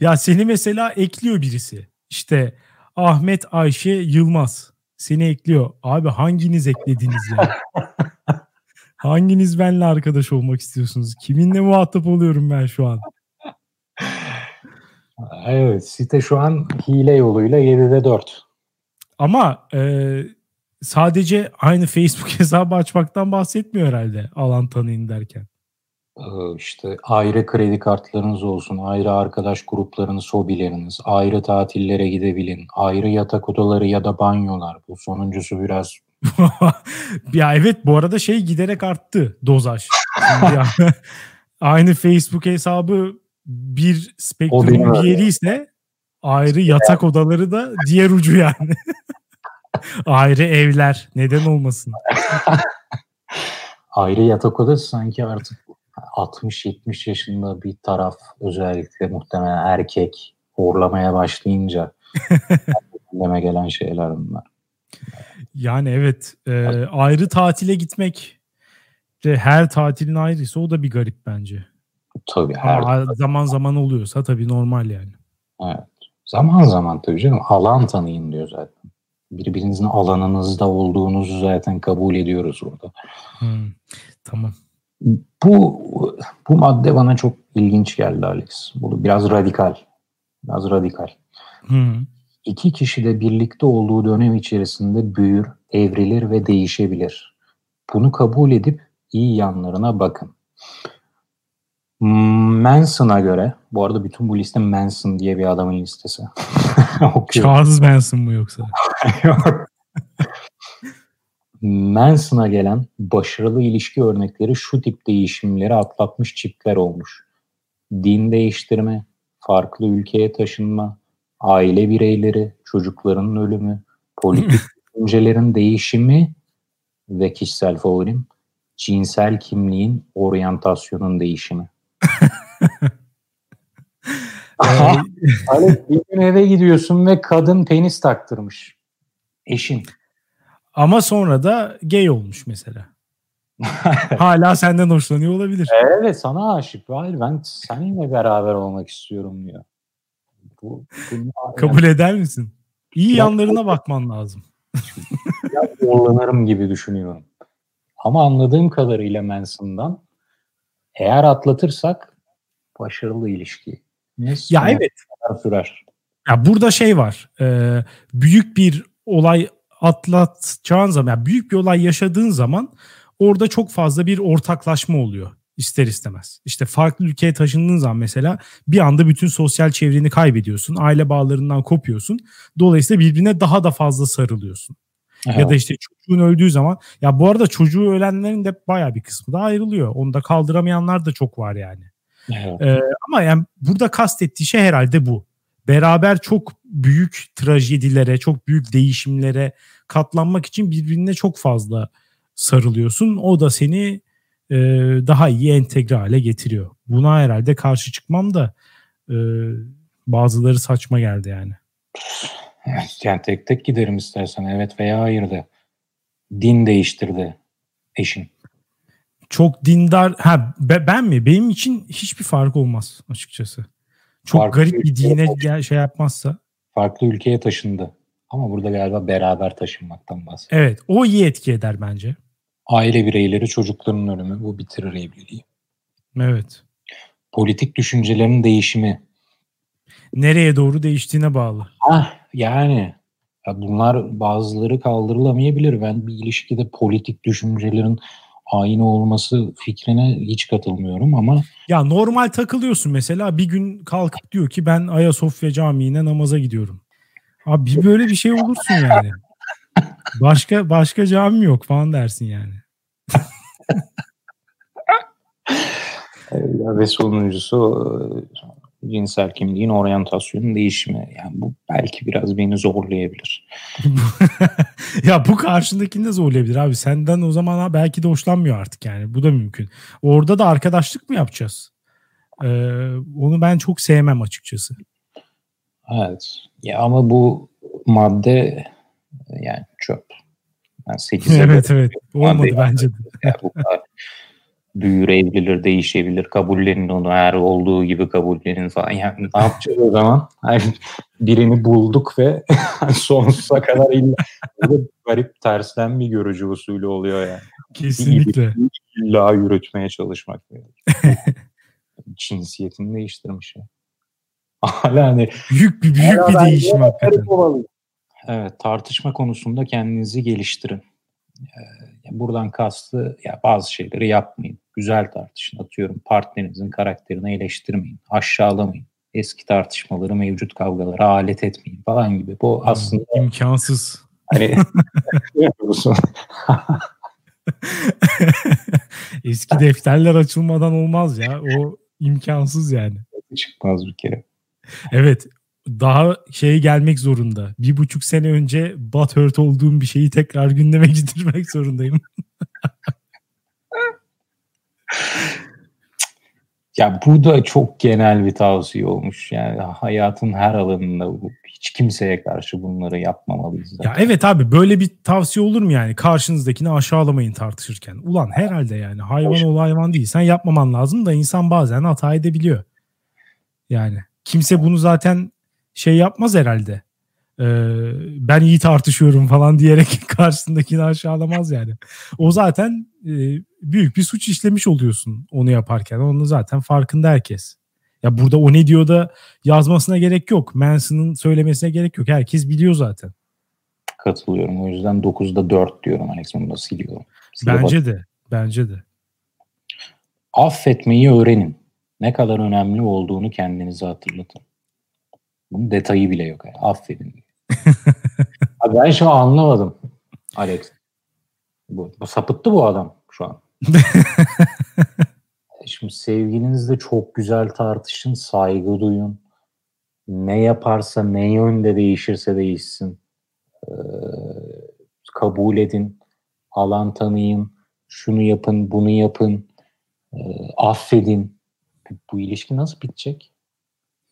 Ya seni mesela ekliyor birisi. İşte Ahmet Ayşe Yılmaz seni ekliyor. Abi hanginiz eklediniz ya? hanginiz benle arkadaş olmak istiyorsunuz? Kiminle muhatap oluyorum ben şu an? Evet site şu an hile yoluyla 7'de 4. Ama e, sadece aynı Facebook hesabı açmaktan bahsetmiyor herhalde alan tanıyın derken. Ee, işte ayrı kredi kartlarınız olsun, ayrı arkadaş gruplarınız, hobileriniz, ayrı tatillere gidebilin, ayrı yatak odaları ya da banyolar. Bu sonuncusu biraz... ya evet bu arada şey giderek arttı dozaj. aynı Facebook hesabı bir spektrumun bir yeri ise ayrı yatak odaları da diğer ucu yani. ayrı evler neden olmasın? ayrı yatak odası sanki artık 60-70 yaşında bir taraf özellikle muhtemelen erkek horlamaya başlayınca deme gelen şeyler bunlar. Yani evet e, ayrı tatile gitmek de her tatilin ayrıysa o da bir garip bence. Tabii her Aa, zaman zaman oluyorsa tabii normal yani. Evet. Zaman zaman tabii canım alan tanıyın diyor zaten. Birbirinizin alanınızda olduğunuzu zaten kabul ediyoruz orada. Hmm, tamam. Bu bu madde bana çok ilginç geldi Alex. Bu biraz radikal. Biraz radikal. Hmm. İki kişi de birlikte olduğu dönem içerisinde büyür, evrilir ve değişebilir. Bunu kabul edip iyi yanlarına bakın. Manson'a göre, bu arada bütün bu liste Manson diye bir adamın listesi. Charles Manson mu yoksa? Yok. Manson'a gelen başarılı ilişki örnekleri şu tip değişimleri atlatmış çiftler olmuş. Din değiştirme, farklı ülkeye taşınma, aile bireyleri, çocukların ölümü, politik düşüncelerin değişimi ve kişisel favorim cinsel kimliğin oryantasyonun değişimi. Aha, hani bir gün eve gidiyorsun ve kadın penis taktırmış. Eşin. Ama sonra da gay olmuş mesela. Hala senden hoşlanıyor olabilir. Evet sana aşık. Hayır ben seninle beraber olmak istiyorum diyor. Bu, Kabul yani, eder misin? İyi ya, yanlarına bakman lazım. ya zorlanırım gibi düşünüyorum. Ama anladığım kadarıyla Manson'dan eğer atlatırsak başarılı ilişki. Ya evet. Sürer. Ya burada şey var. E, büyük bir olay atlatacağın zaman, yani büyük bir olay yaşadığın zaman orada çok fazla bir ortaklaşma oluyor ister istemez. İşte farklı ülkeye taşındığın zaman mesela bir anda bütün sosyal çevreni kaybediyorsun. Aile bağlarından kopuyorsun. Dolayısıyla birbirine daha da fazla sarılıyorsun. Aha. Ya da işte çocuğun öldüğü zaman ya bu arada çocuğu ölenlerin de baya bir kısmı da ayrılıyor. Onu da kaldıramayanlar da çok var yani. Ee, ama yani burada kastettiği şey herhalde bu. Beraber çok büyük trajedilere, çok büyük değişimlere katlanmak için birbirine çok fazla sarılıyorsun. O da seni e, daha iyi entegre hale getiriyor. Buna herhalde karşı çıkmam da e, bazıları saçma geldi yani. Yani tek tek giderim istersen evet veya hayır de. Din değiştirdi eşin. Çok dindar ha ben mi? Benim için hiçbir fark olmaz açıkçası. Çok farklı garip bir dine gel, şey yapmazsa. Farklı ülkeye taşındı. Ama burada galiba beraber taşınmaktan bahsediyor. Evet o iyi etki eder bence. Aile bireyleri çocukların ölümü bu bitirir evliliği. Evet. Politik düşüncelerin değişimi. Nereye doğru değiştiğine bağlı. Ah yani ya bunlar bazıları kaldırılamayabilir. Ben bir ilişkide politik düşüncelerin aynı olması fikrine hiç katılmıyorum ama ya normal takılıyorsun mesela bir gün kalkıp diyor ki ben Ayasofya Camii'ne namaza gidiyorum. Abi bir böyle bir şey olursun yani. Başka başka cami yok falan dersin yani. Ve sonuncusu cinsel kimliğin oryantasyonun değişimi. Yani bu belki biraz beni zorlayabilir. ya bu karşındakini de zorlayabilir abi. Senden o zaman belki de hoşlanmıyor artık yani. Bu da mümkün. Orada da arkadaşlık mı yapacağız? Ee, onu ben çok sevmem açıkçası. Evet. Ya ama bu madde yani çöp. Yani 8'e evet evet. Olmadı bence de. Bu kadar büyür, evrilir, değişebilir. Kabullenin onu eğer olduğu gibi kabullenin falan. Yani ne yapacağız o zaman? Yani birini bulduk ve sonsuza kadar illa garip tersten bir görücü usulü oluyor yani. Kesinlikle. İlla yürütmeye çalışmak. Cinsiyetini değiştirmiş ya. Hala hani büyük bir büyük bir değişim hakikaten. Evet, tartışma konusunda kendinizi geliştirin. Ee, buradan kastı ya bazı şeyleri yapmayın. Güzel tartışın. Atıyorum partnerinizin karakterini eleştirmeyin. Aşağılamayın. Eski tartışmaları, mevcut kavgalara alet etmeyin falan gibi. Bu aslında imkansız. Hani Eski defterler açılmadan olmaz ya. O imkansız yani. Çıkmaz bir kere. Evet daha şey gelmek zorunda. Bir buçuk sene önce butthurt olduğum bir şeyi tekrar gündeme getirmek zorundayım. ya bu da çok genel bir tavsiye olmuş. Yani hayatın her alanında bu. Hiç kimseye karşı bunları yapmamalıyız. Zaten. Ya evet abi böyle bir tavsiye olur mu yani? Karşınızdakini aşağılamayın tartışırken. Ulan herhalde yani hayvan ol hayvan değil. Sen yapmaman lazım da insan bazen hata edebiliyor. Yani kimse bunu zaten şey yapmaz herhalde. Ee, ben iyi tartışıyorum falan diyerek karşısındakini aşağılamaz yani. O zaten e, büyük bir suç işlemiş oluyorsun onu yaparken. Onun zaten farkında herkes. Ya burada o ne diyor da yazmasına gerek yok. Manson'ın söylemesine gerek yok. Herkes biliyor zaten. Katılıyorum. O yüzden 9'da 4 diyorum Alex. Onu da siliyorum. Sile bence bak. de. Bence de. Affetmeyi öğrenin. Ne kadar önemli olduğunu kendinize hatırlatın. Bunun detayı bile yok. Yani. Affedin. Abi ben şu an anlamadım Alex. Bu, bu sapıttı bu adam şu an. Şimdi sevgilinizle çok güzel tartışın, saygı duyun. Ne yaparsa, ne yönde değişirse değişsin. Ee, kabul edin, alan tanıyın, şunu yapın, bunu yapın, e, affedin. Bu ilişki nasıl bitecek?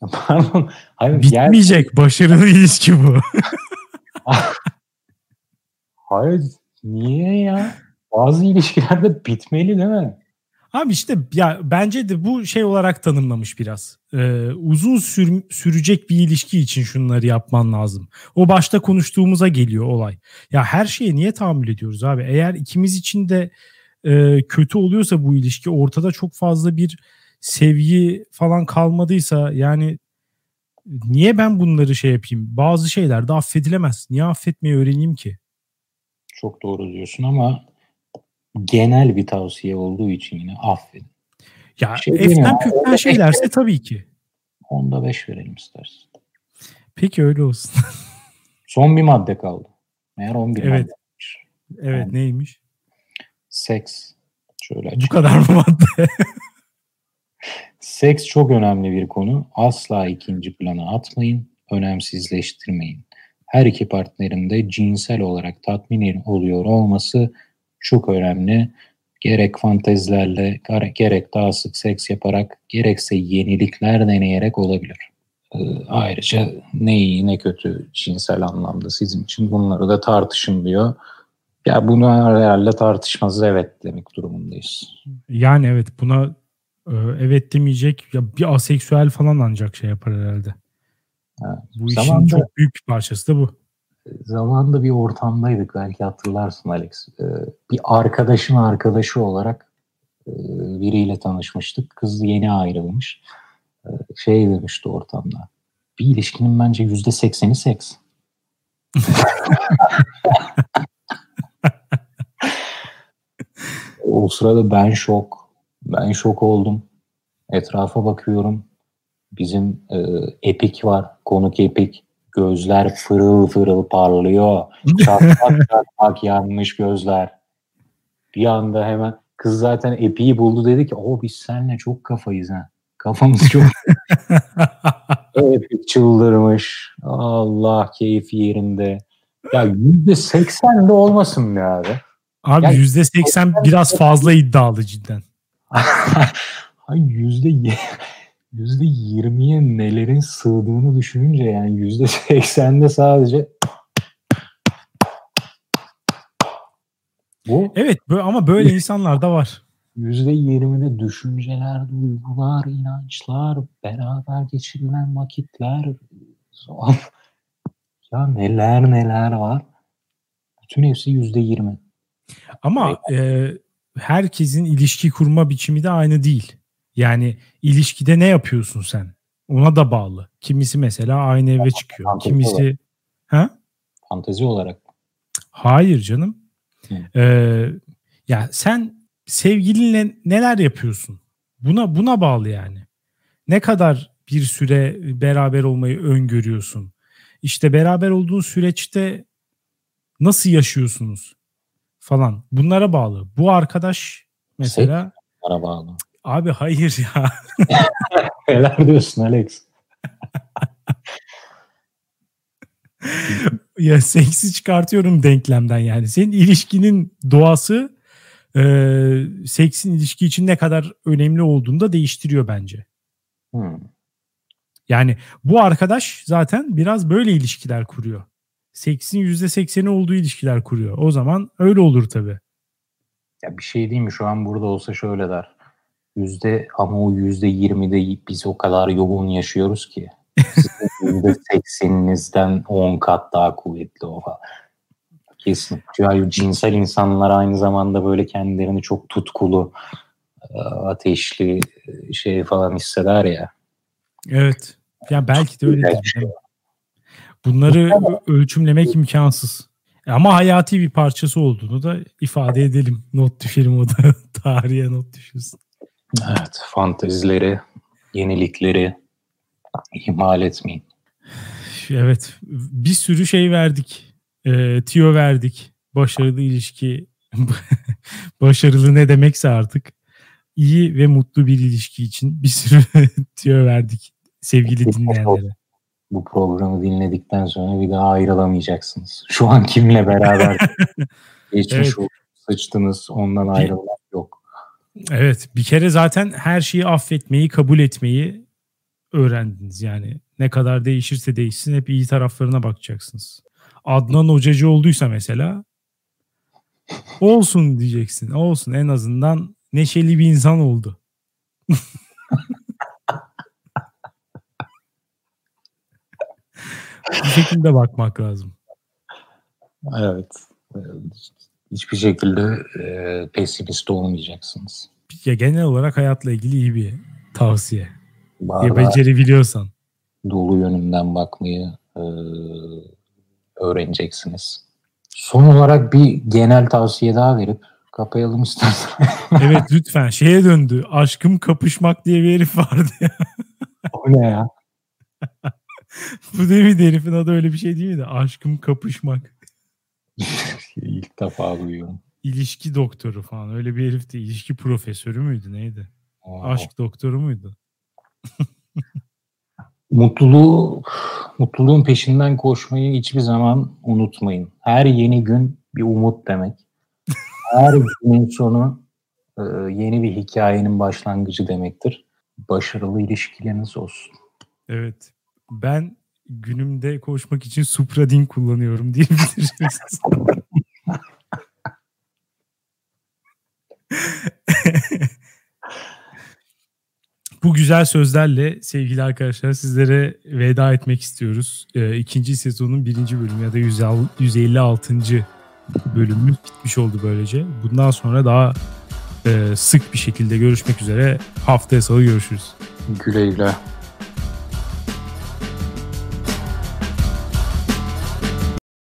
Pardon. Hayır, Bitmeyecek. Yer... Başarılı ilişki bu. Hayır. Niye ya? Bazı ilişkilerde bitmeli değil mi? Abi işte ya bence de bu şey olarak tanımlamış biraz. Ee, uzun sür, sürecek bir ilişki için şunları yapman lazım. O başta konuştuğumuza geliyor olay. Ya her şeye niye tahammül ediyoruz abi? Eğer ikimiz için de e, kötü oluyorsa bu ilişki ortada çok fazla bir sevgi falan kalmadıysa yani niye ben bunları şey yapayım? Bazı şeyler de affedilemez. Niye affetmeyi öğreneyim ki? Çok doğru diyorsun ama genel bir tavsiye olduğu için yine affedin. Ya şey eften püften şeylerse tabii ki. Onda 5 verelim istersin. Peki öyle olsun. Son bir madde kaldı. Meğer 11 evet. madde. Evet yani, neymiş? Seks. Şöyle Bu kadar mı madde? Seks çok önemli bir konu. Asla ikinci plana atmayın, önemsizleştirmeyin. Her iki partnerin de cinsel olarak tatmin oluyor olması çok önemli. Gerek fantezilerle, gerek daha sık seks yaparak, gerekse yenilikler deneyerek olabilir. Ee, ayrıca ne iyi ne kötü cinsel anlamda sizin için bunları da tartışın diyor. Ya bunu herhalde tartışmaz evet demek durumundayız. Yani evet buna evet demeyecek ya bir aseksüel falan ancak şey yapar herhalde. Ha, bu işin çok büyük bir parçası da bu zamanda bir ortamdaydık belki hatırlarsın Alex. Ee, bir arkadaşın arkadaşı olarak e, biriyle tanışmıştık. Kız yeni ayrılmış. Ee, şey demişti ortamda. Bir ilişkinin bence yüzde sekseni seks. o sırada ben şok. Ben şok oldum. Etrafa bakıyorum. Bizim e, Epic var. Konuk Epic Gözler fırıl fırıl parlıyor. Çatlak çatlak yanmış gözler. Bir anda hemen kız zaten epiyi buldu dedi ki o biz seninle çok kafayız ha. Kafamız çok Epik çıldırmış. Allah keyfi yerinde. Ya yüzde seksen de olmasın be abi. Abi yüzde seksen biraz fazla iddialı cidden. Ay yüzde yüzde yirmiye nelerin sığdığını düşününce yani yüzde seksende sadece bu. Evet ama böyle insanlar da var. Yüzde yirmide düşünceler, duygular, inançlar, beraber geçirilen vakitler, ya neler neler var. Bütün hepsi yüzde yirmi. Ama e, herkesin ilişki kurma biçimi de aynı değil. Yani ilişkide ne yapıyorsun sen? Ona da bağlı. Kimisi mesela aynı eve çıkıyor. Fantezi Kimisi olarak. ha? Fantezi olarak. Hayır canım. Ee, ya sen sevgilinle neler yapıyorsun? Buna buna bağlı yani. Ne kadar bir süre beraber olmayı öngörüyorsun? İşte beraber olduğun süreçte nasıl yaşıyorsunuz falan. Bunlara bağlı. Bu arkadaş mesela Bunlara bağlı. Abi hayır ya. Neler diyorsun Alex? ya seksi çıkartıyorum denklemden yani. Senin ilişkinin doğası e, seksin ilişki için ne kadar önemli olduğunu da değiştiriyor bence. Hmm. Yani bu arkadaş zaten biraz böyle ilişkiler kuruyor. Seksin yüzde sekseni olduğu ilişkiler kuruyor. O zaman öyle olur tabii. Ya bir şey değil mi? Şu an burada olsa şöyle der yüzde ama o yüzde yirmide biz o kadar yoğun yaşıyoruz ki. %80'inizden 10 kat daha kuvvetli o falan. Kesin. Yani cinsel insanlar aynı zamanda böyle kendilerini çok tutkulu, e, ateşli e, şey falan hisseder ya. Evet. Ya belki de öyle. Şey. Bunları ölçümlemek imkansız. Ama hayati bir parçası olduğunu da ifade edelim. Not düşelim o da tarihe not düşürsün. Evet, fantezileri, yenilikleri ihmal etmeyin. Evet, bir sürü şey verdik. E, tiyo verdik. Başarılı ilişki, başarılı ne demekse artık iyi ve mutlu bir ilişki için bir sürü tiyo verdik sevgili dinleyenlere. Bu programı dinledikten sonra bir daha ayrılamayacaksınız. Şu an kimle beraber geçmiş evet. sıçtınız ondan ayrılmak yok. Evet bir kere zaten her şeyi affetmeyi kabul etmeyi öğrendiniz yani. Ne kadar değişirse değişsin hep iyi taraflarına bakacaksınız. Adnan Hocacı olduysa mesela olsun diyeceksin. Olsun en azından neşeli bir insan oldu. bir şekilde bakmak lazım. Evet. Hiçbir şekilde e, pesimist olmayacaksınız. Ya genel olarak hayatla ilgili iyi bir tavsiye. Ya becerebiliyorsan. Dolu yönünden bakmayı e, öğreneceksiniz. Son olarak bir genel tavsiye daha verip kapayalım istersen. evet lütfen şeye döndü. Aşkım kapışmak diye bir herif vardı ya. o ne ya? Bu değil mi herifin adı öyle bir şey değil miydi? Aşkım kapışmak. İlk defa duyuyorum. İlişki doktoru falan öyle bir herifti. İlişki profesörü müydü neydi? Aa. Aşk doktoru muydu? Mutluluğu, mutluluğun peşinden koşmayı hiçbir zaman unutmayın. Her yeni gün bir umut demek. Her günün sonu e, yeni bir hikayenin başlangıcı demektir. Başarılı ilişkileriniz olsun. Evet. Ben günümde koşmak için Supradin kullanıyorum diyebiliriz. Bu güzel sözlerle sevgili arkadaşlar sizlere veda etmek istiyoruz. Ee, ikinci sezonun birinci bölümü ya da 156. bölümü bitmiş oldu böylece. Bundan sonra daha e, sık bir şekilde görüşmek üzere. Haftaya salı görüşürüz. Güle güle.